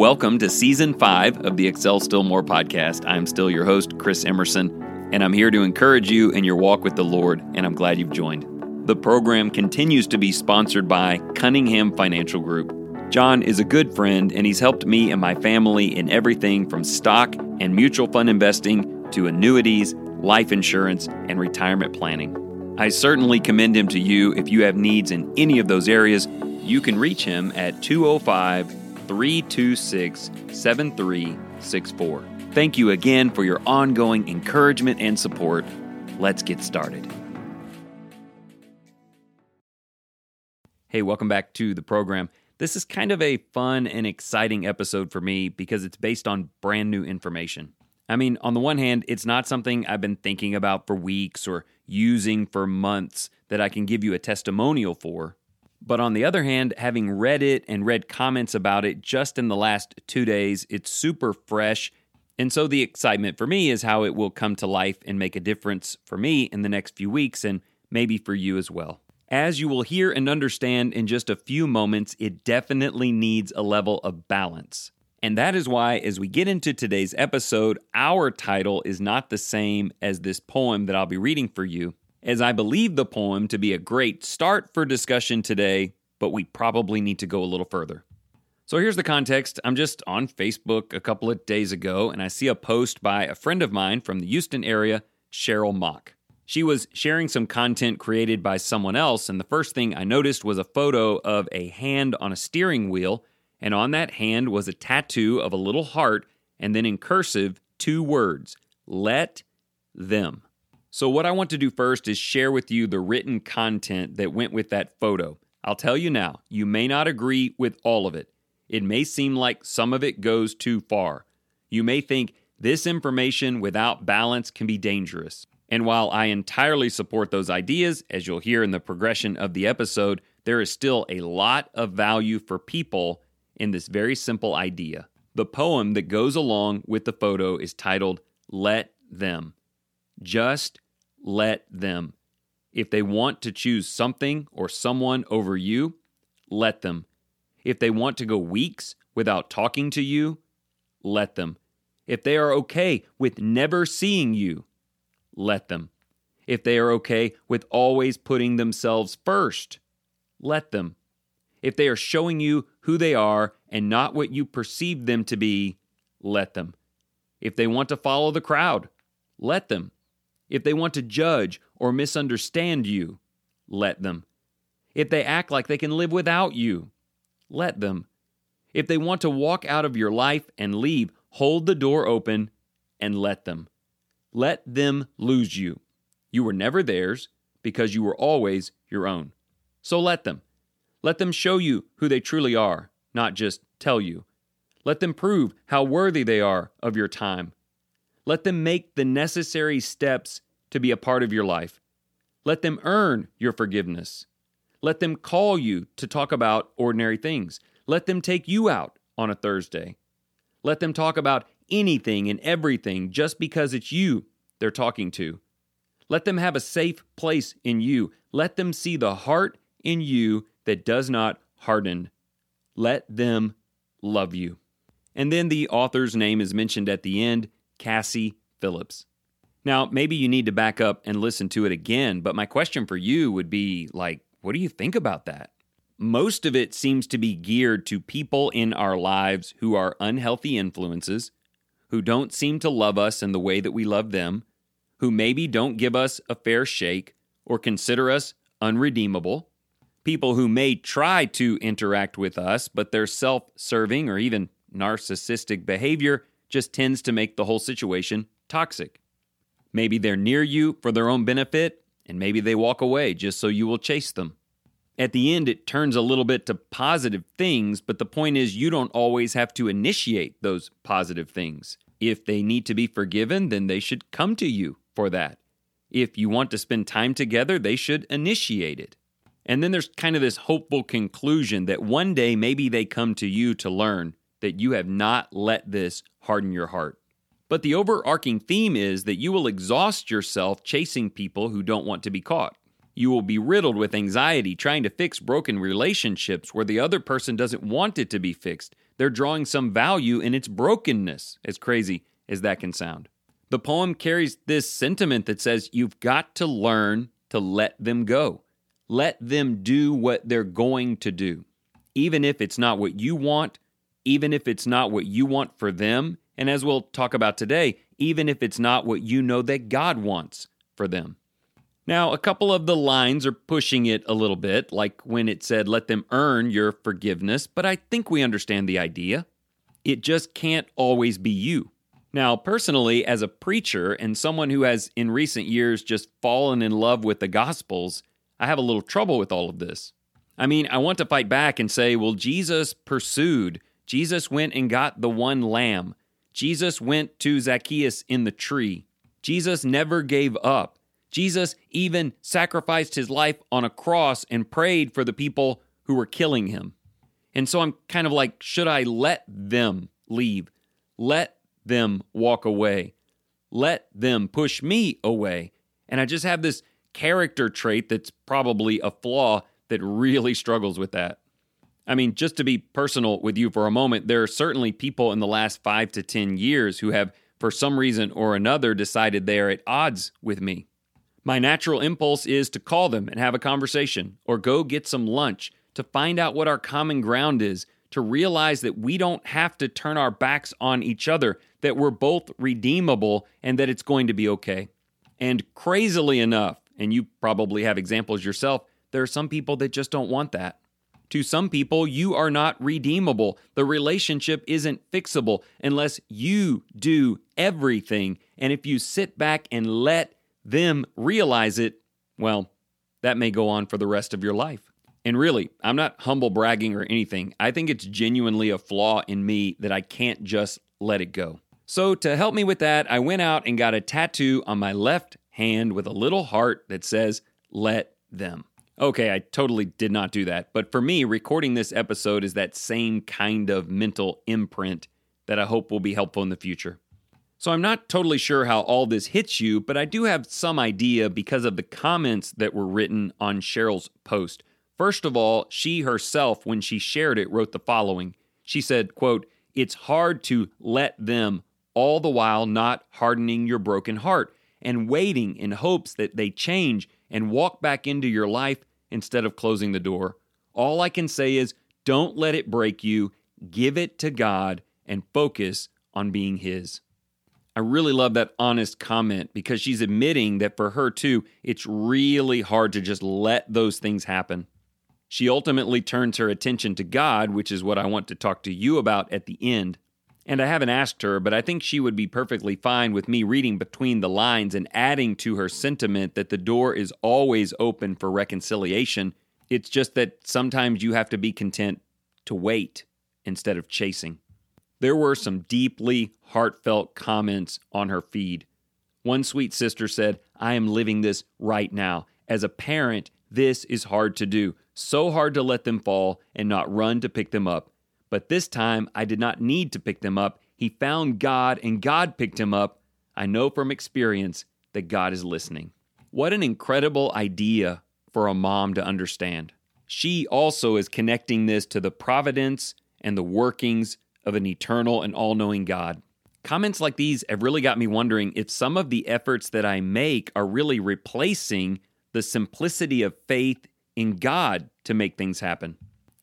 Welcome to season five of the Excel Still More podcast. I'm still your host, Chris Emerson, and I'm here to encourage you in your walk with the Lord, and I'm glad you've joined. The program continues to be sponsored by Cunningham Financial Group. John is a good friend, and he's helped me and my family in everything from stock and mutual fund investing to annuities, life insurance, and retirement planning. I certainly commend him to you if you have needs in any of those areas. You can reach him at 205 326 7364. Thank you again for your ongoing encouragement and support. Let's get started. Hey, welcome back to the program. This is kind of a fun and exciting episode for me because it's based on brand new information. I mean, on the one hand, it's not something I've been thinking about for weeks or using for months that I can give you a testimonial for. But on the other hand, having read it and read comments about it just in the last two days, it's super fresh. And so the excitement for me is how it will come to life and make a difference for me in the next few weeks and maybe for you as well. As you will hear and understand in just a few moments, it definitely needs a level of balance. And that is why, as we get into today's episode, our title is not the same as this poem that I'll be reading for you, as I believe the poem to be a great start for discussion today, but we probably need to go a little further. So here's the context. I'm just on Facebook a couple of days ago, and I see a post by a friend of mine from the Houston area, Cheryl Mock. She was sharing some content created by someone else, and the first thing I noticed was a photo of a hand on a steering wheel and on that hand was a tattoo of a little heart, and then in cursive, two words let them. So, what I want to do first is share with you the written content that went with that photo. I'll tell you now, you may not agree with all of it. It may seem like some of it goes too far. You may think this information without balance can be dangerous. And while I entirely support those ideas, as you'll hear in the progression of the episode, there is still a lot of value for people in this very simple idea. The poem that goes along with the photo is titled Let Them. Just let them. If they want to choose something or someone over you, let them. If they want to go weeks without talking to you, let them. If they are okay with never seeing you, let them. If they are okay with always putting themselves first, let them. If they are showing you who they are and not what you perceive them to be, let them. If they want to follow the crowd, let them. If they want to judge or misunderstand you, let them. If they act like they can live without you, let them. If they want to walk out of your life and leave, hold the door open and let them. Let them lose you. You were never theirs because you were always your own. So let them. Let them show you who they truly are, not just tell you. Let them prove how worthy they are of your time. Let them make the necessary steps to be a part of your life. Let them earn your forgiveness. Let them call you to talk about ordinary things. Let them take you out on a Thursday. Let them talk about anything and everything just because it's you they're talking to. Let them have a safe place in you. Let them see the heart in you that does not harden. Let them love you. And then the author's name is mentioned at the end Cassie Phillips. Now, maybe you need to back up and listen to it again, but my question for you would be like, what do you think about that? Most of it seems to be geared to people in our lives who are unhealthy influences, who don't seem to love us in the way that we love them, who maybe don't give us a fair shake or consider us unredeemable, people who may try to interact with us, but their self serving or even narcissistic behavior just tends to make the whole situation toxic. Maybe they're near you for their own benefit, and maybe they walk away just so you will chase them. At the end, it turns a little bit to positive things, but the point is, you don't always have to initiate those positive things. If they need to be forgiven, then they should come to you for that. If you want to spend time together, they should initiate it. And then there's kind of this hopeful conclusion that one day maybe they come to you to learn that you have not let this harden your heart. But the overarching theme is that you will exhaust yourself chasing people who don't want to be caught. You will be riddled with anxiety trying to fix broken relationships where the other person doesn't want it to be fixed. They're drawing some value in its brokenness, as crazy as that can sound. The poem carries this sentiment that says you've got to learn to let them go. Let them do what they're going to do. Even if it's not what you want, even if it's not what you want for them, and as we'll talk about today, even if it's not what you know that God wants for them. Now, a couple of the lines are pushing it a little bit, like when it said, let them earn your forgiveness, but I think we understand the idea. It just can't always be you. Now, personally, as a preacher and someone who has in recent years just fallen in love with the Gospels, I have a little trouble with all of this. I mean, I want to fight back and say, well, Jesus pursued, Jesus went and got the one lamb, Jesus went to Zacchaeus in the tree, Jesus never gave up. Jesus even sacrificed his life on a cross and prayed for the people who were killing him. And so I'm kind of like, should I let them leave? Let them walk away? Let them push me away? And I just have this character trait that's probably a flaw that really struggles with that. I mean, just to be personal with you for a moment, there are certainly people in the last five to 10 years who have, for some reason or another, decided they are at odds with me. My natural impulse is to call them and have a conversation or go get some lunch to find out what our common ground is, to realize that we don't have to turn our backs on each other, that we're both redeemable and that it's going to be okay. And crazily enough, and you probably have examples yourself, there are some people that just don't want that. To some people, you are not redeemable. The relationship isn't fixable unless you do everything. And if you sit back and let them realize it, well, that may go on for the rest of your life. And really, I'm not humble bragging or anything. I think it's genuinely a flaw in me that I can't just let it go. So, to help me with that, I went out and got a tattoo on my left hand with a little heart that says, Let them. Okay, I totally did not do that. But for me, recording this episode is that same kind of mental imprint that I hope will be helpful in the future. So I'm not totally sure how all this hits you, but I do have some idea because of the comments that were written on Cheryl's post. First of all, she herself, when she shared it, wrote the following. She said, quote, It's hard to let them, all the while not hardening your broken heart and waiting in hopes that they change and walk back into your life instead of closing the door. All I can say is don't let it break you, give it to God, and focus on being His. I really love that honest comment because she's admitting that for her too, it's really hard to just let those things happen. She ultimately turns her attention to God, which is what I want to talk to you about at the end. And I haven't asked her, but I think she would be perfectly fine with me reading between the lines and adding to her sentiment that the door is always open for reconciliation. It's just that sometimes you have to be content to wait instead of chasing. There were some deeply heartfelt comments on her feed. One sweet sister said, I am living this right now. As a parent, this is hard to do. So hard to let them fall and not run to pick them up. But this time, I did not need to pick them up. He found God and God picked him up. I know from experience that God is listening. What an incredible idea for a mom to understand. She also is connecting this to the providence and the workings of an eternal and all knowing God. Comments like these have really got me wondering if some of the efforts that I make are really replacing the simplicity of faith in God to make things happen.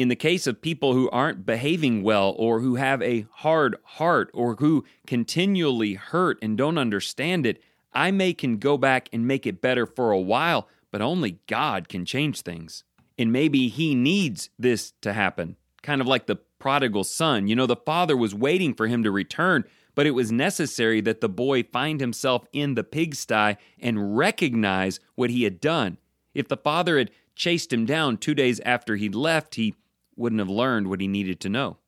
In the case of people who aren't behaving well or who have a hard heart or who continually hurt and don't understand it, I may can go back and make it better for a while, but only God can change things. And maybe he needs this to happen, kind of like the prodigal son. You know, the father was waiting for him to return, but it was necessary that the boy find himself in the pigsty and recognize what he had done. If the father had chased him down two days after he'd left, he wouldn't have learned what he needed to know.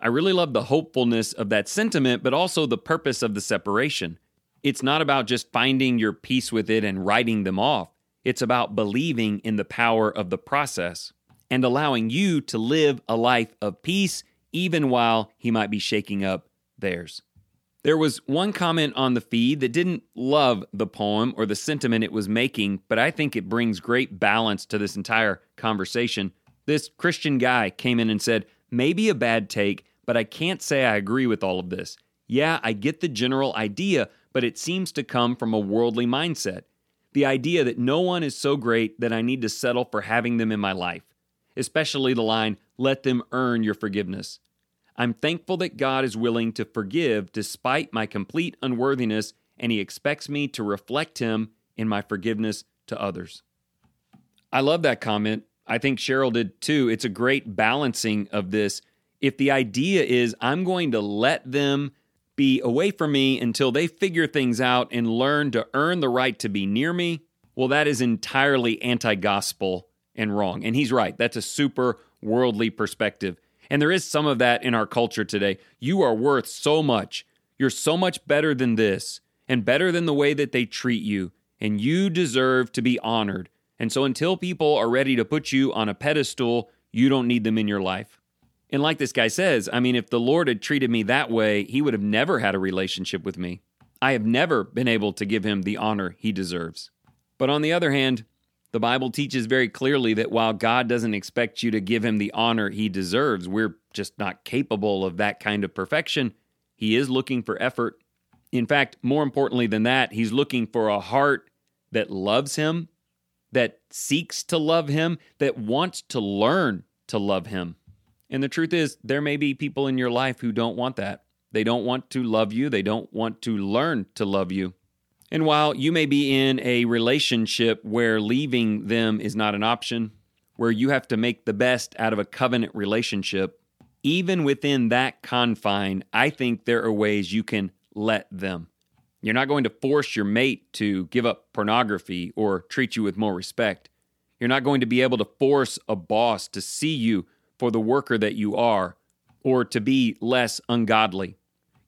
I really love the hopefulness of that sentiment, but also the purpose of the separation. It's not about just finding your peace with it and writing them off. It's about believing in the power of the process and allowing you to live a life of peace even while he might be shaking up theirs. There was one comment on the feed that didn't love the poem or the sentiment it was making, but I think it brings great balance to this entire conversation. This Christian guy came in and said, Maybe a bad take, but I can't say I agree with all of this. Yeah, I get the general idea, but it seems to come from a worldly mindset. The idea that no one is so great that I need to settle for having them in my life, especially the line, let them earn your forgiveness. I'm thankful that God is willing to forgive despite my complete unworthiness, and He expects me to reflect Him in my forgiveness to others. I love that comment. I think Cheryl did too. It's a great balancing of this. If the idea is I'm going to let them be away from me until they figure things out and learn to earn the right to be near me, well, that is entirely anti gospel and wrong. And he's right. That's a super worldly perspective. And there is some of that in our culture today. You are worth so much. You're so much better than this and better than the way that they treat you. And you deserve to be honored. And so until people are ready to put you on a pedestal, you don't need them in your life. And like this guy says, I mean, if the Lord had treated me that way, he would have never had a relationship with me. I have never been able to give him the honor he deserves. But on the other hand, the Bible teaches very clearly that while God doesn't expect you to give him the honor he deserves, we're just not capable of that kind of perfection. He is looking for effort. In fact, more importantly than that, he's looking for a heart that loves him, that seeks to love him, that wants to learn to love him. And the truth is, there may be people in your life who don't want that. They don't want to love you, they don't want to learn to love you. And while you may be in a relationship where leaving them is not an option, where you have to make the best out of a covenant relationship, even within that confine, I think there are ways you can let them. You're not going to force your mate to give up pornography or treat you with more respect. You're not going to be able to force a boss to see you for the worker that you are or to be less ungodly.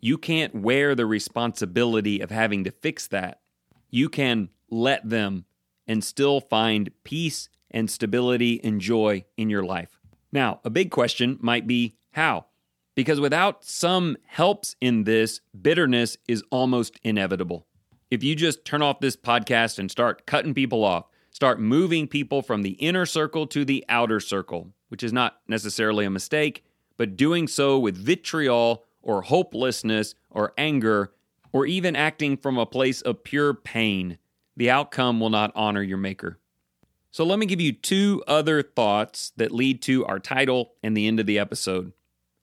You can't wear the responsibility of having to fix that. You can let them and still find peace and stability and joy in your life. Now, a big question might be how? Because without some helps in this, bitterness is almost inevitable. If you just turn off this podcast and start cutting people off, start moving people from the inner circle to the outer circle, which is not necessarily a mistake, but doing so with vitriol or hopelessness or anger, or even acting from a place of pure pain, the outcome will not honor your Maker. So let me give you two other thoughts that lead to our title and the end of the episode.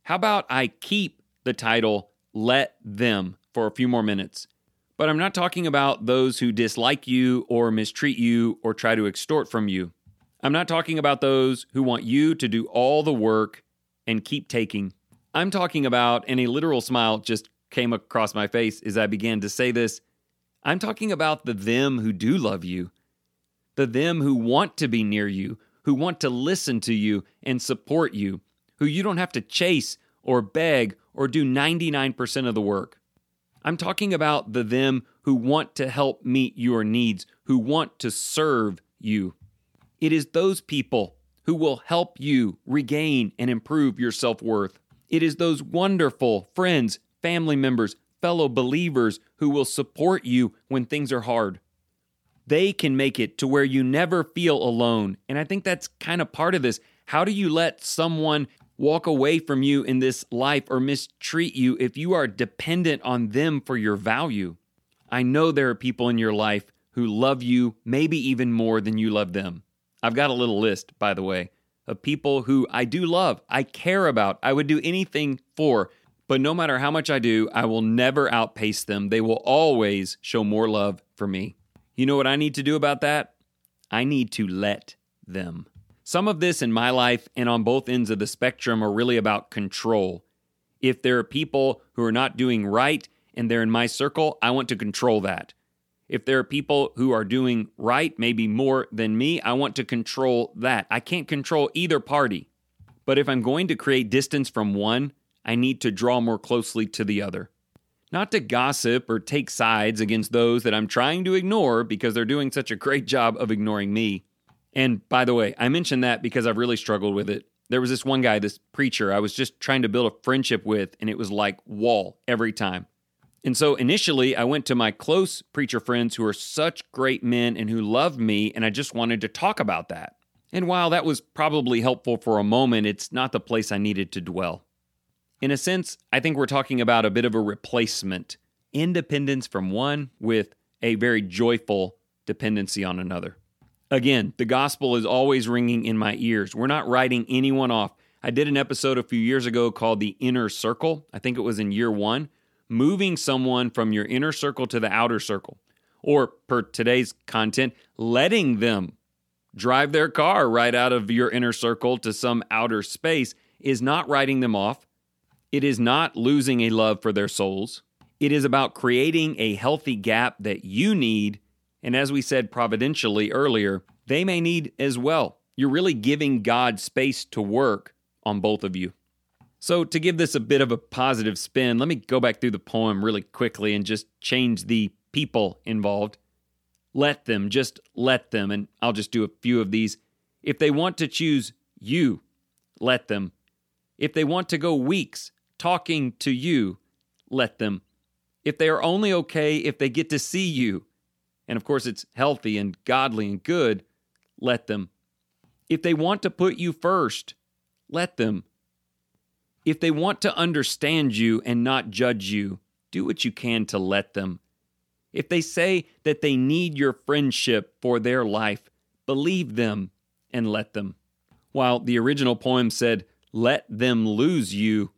How about I keep the title Let Them for a few more minutes? But I'm not talking about those who dislike you or mistreat you or try to extort from you. I'm not talking about those who want you to do all the work and keep taking. I'm talking about, and a literal smile just came across my face as I began to say this. I'm talking about the them who do love you, the them who want to be near you, who want to listen to you and support you, who you don't have to chase or beg or do 99% of the work. I'm talking about the them who want to help meet your needs, who want to serve you. It is those people who will help you regain and improve your self worth. It is those wonderful friends, family members, fellow believers who will support you when things are hard. They can make it to where you never feel alone. And I think that's kind of part of this. How do you let someone walk away from you in this life or mistreat you if you are dependent on them for your value? I know there are people in your life who love you maybe even more than you love them. I've got a little list, by the way, of people who I do love, I care about, I would do anything for. But no matter how much I do, I will never outpace them. They will always show more love for me. You know what I need to do about that? I need to let them. Some of this in my life and on both ends of the spectrum are really about control. If there are people who are not doing right and they're in my circle, I want to control that. If there are people who are doing right, maybe more than me, I want to control that. I can't control either party. But if I'm going to create distance from one, I need to draw more closely to the other. Not to gossip or take sides against those that I'm trying to ignore because they're doing such a great job of ignoring me. And by the way, I mentioned that because I've really struggled with it. There was this one guy, this preacher, I was just trying to build a friendship with, and it was like wall every time. And so initially, I went to my close preacher friends who are such great men and who love me, and I just wanted to talk about that. And while that was probably helpful for a moment, it's not the place I needed to dwell. In a sense, I think we're talking about a bit of a replacement independence from one with a very joyful dependency on another. Again, the gospel is always ringing in my ears. We're not writing anyone off. I did an episode a few years ago called The Inner Circle. I think it was in year one, moving someone from your inner circle to the outer circle. Or, per today's content, letting them drive their car right out of your inner circle to some outer space is not writing them off. It is not losing a love for their souls. It is about creating a healthy gap that you need. And as we said providentially earlier, they may need as well. You're really giving God space to work on both of you. So, to give this a bit of a positive spin, let me go back through the poem really quickly and just change the people involved. Let them, just let them, and I'll just do a few of these. If they want to choose you, let them. If they want to go weeks talking to you, let them. If they are only okay if they get to see you, and of course it's healthy and godly and good, let them. If they want to put you first, let them. If they want to understand you and not judge you, do what you can to let them. If they say that they need your friendship for their life, believe them and let them. While the original poem said, Let them lose you,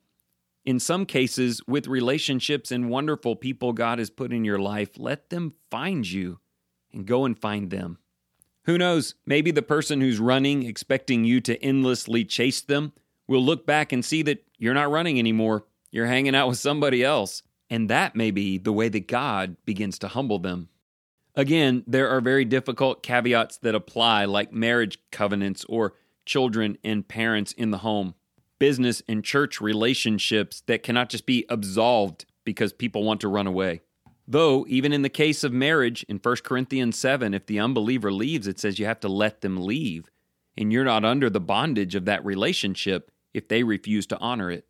in some cases, with relationships and wonderful people God has put in your life, let them find you and go and find them. Who knows? Maybe the person who's running, expecting you to endlessly chase them, will look back and see that you're not running anymore. You're hanging out with somebody else. And that may be the way that God begins to humble them. Again, there are very difficult caveats that apply, like marriage covenants or children and parents in the home, business and church relationships that cannot just be absolved because people want to run away. Though, even in the case of marriage, in 1 Corinthians 7, if the unbeliever leaves, it says you have to let them leave. And you're not under the bondage of that relationship if they refuse to honor it.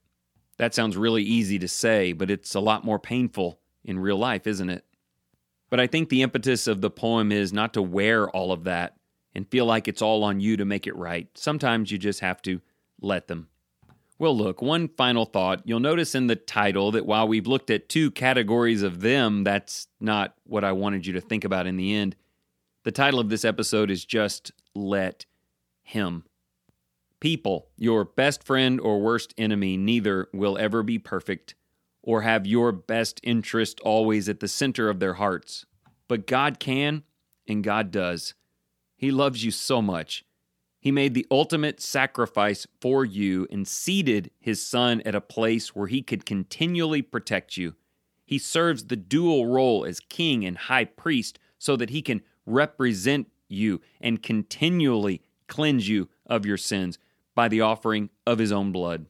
That sounds really easy to say, but it's a lot more painful in real life, isn't it? But I think the impetus of the poem is not to wear all of that and feel like it's all on you to make it right. Sometimes you just have to let them. Well, look, one final thought. You'll notice in the title that while we've looked at two categories of them, that's not what I wanted you to think about in the end. The title of this episode is just Let Him. People, your best friend or worst enemy, neither will ever be perfect or have your best interest always at the center of their hearts. But God can, and God does. He loves you so much. He made the ultimate sacrifice for you and seated his son at a place where he could continually protect you. He serves the dual role as king and high priest so that he can represent you and continually cleanse you of your sins by the offering of his own blood.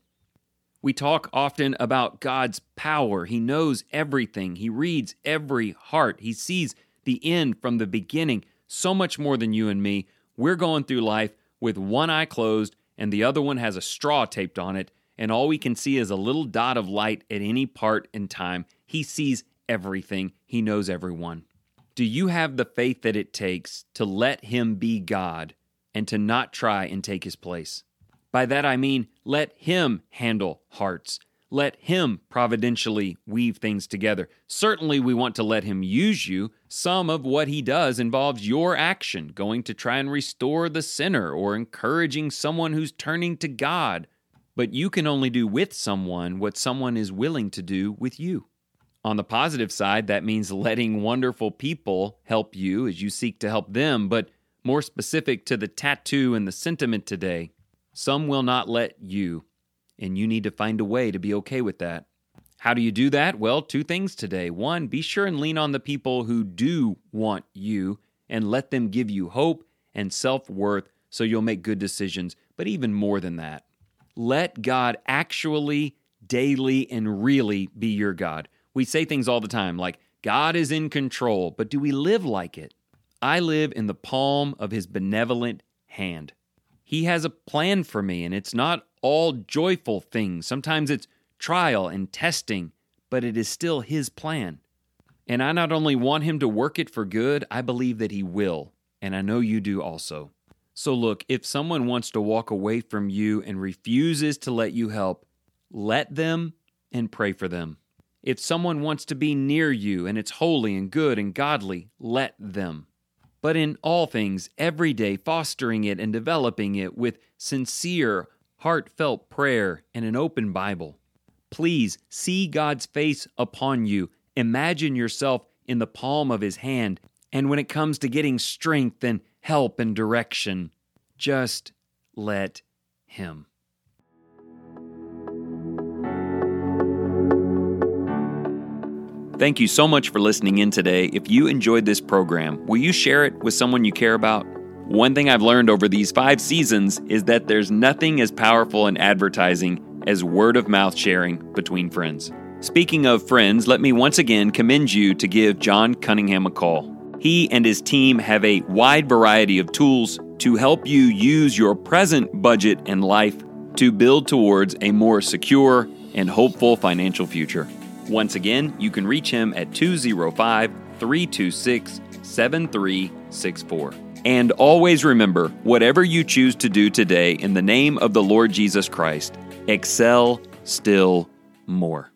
We talk often about God's power. He knows everything, He reads every heart, He sees the end from the beginning, so much more than you and me. We're going through life with one eye closed and the other one has a straw taped on it, and all we can see is a little dot of light at any part in time. He sees everything, He knows everyone. Do you have the faith that it takes to let Him be God and to not try and take His place? By that I mean, let Him handle hearts. Let Him providentially weave things together. Certainly, we want to let Him use you. Some of what He does involves your action, going to try and restore the sinner or encouraging someone who's turning to God. But you can only do with someone what someone is willing to do with you. On the positive side, that means letting wonderful people help you as you seek to help them, but more specific to the tattoo and the sentiment today, some will not let you, and you need to find a way to be okay with that. How do you do that? Well, two things today. One, be sure and lean on the people who do want you and let them give you hope and self worth so you'll make good decisions. But even more than that, let God actually, daily, and really be your God. We say things all the time like, God is in control, but do we live like it? I live in the palm of his benevolent hand. He has a plan for me, and it's not all joyful things. Sometimes it's trial and testing, but it is still His plan. And I not only want Him to work it for good, I believe that He will. And I know you do also. So, look, if someone wants to walk away from you and refuses to let you help, let them and pray for them. If someone wants to be near you and it's holy and good and godly, let them. But in all things, every day, fostering it and developing it with sincere, heartfelt prayer and an open Bible. Please see God's face upon you. Imagine yourself in the palm of His hand. And when it comes to getting strength and help and direction, just let Him. Thank you so much for listening in today. If you enjoyed this program, will you share it with someone you care about? One thing I've learned over these five seasons is that there's nothing as powerful in advertising as word of mouth sharing between friends. Speaking of friends, let me once again commend you to give John Cunningham a call. He and his team have a wide variety of tools to help you use your present budget and life to build towards a more secure and hopeful financial future. Once again, you can reach him at 205 326 7364. And always remember whatever you choose to do today in the name of the Lord Jesus Christ, excel still more.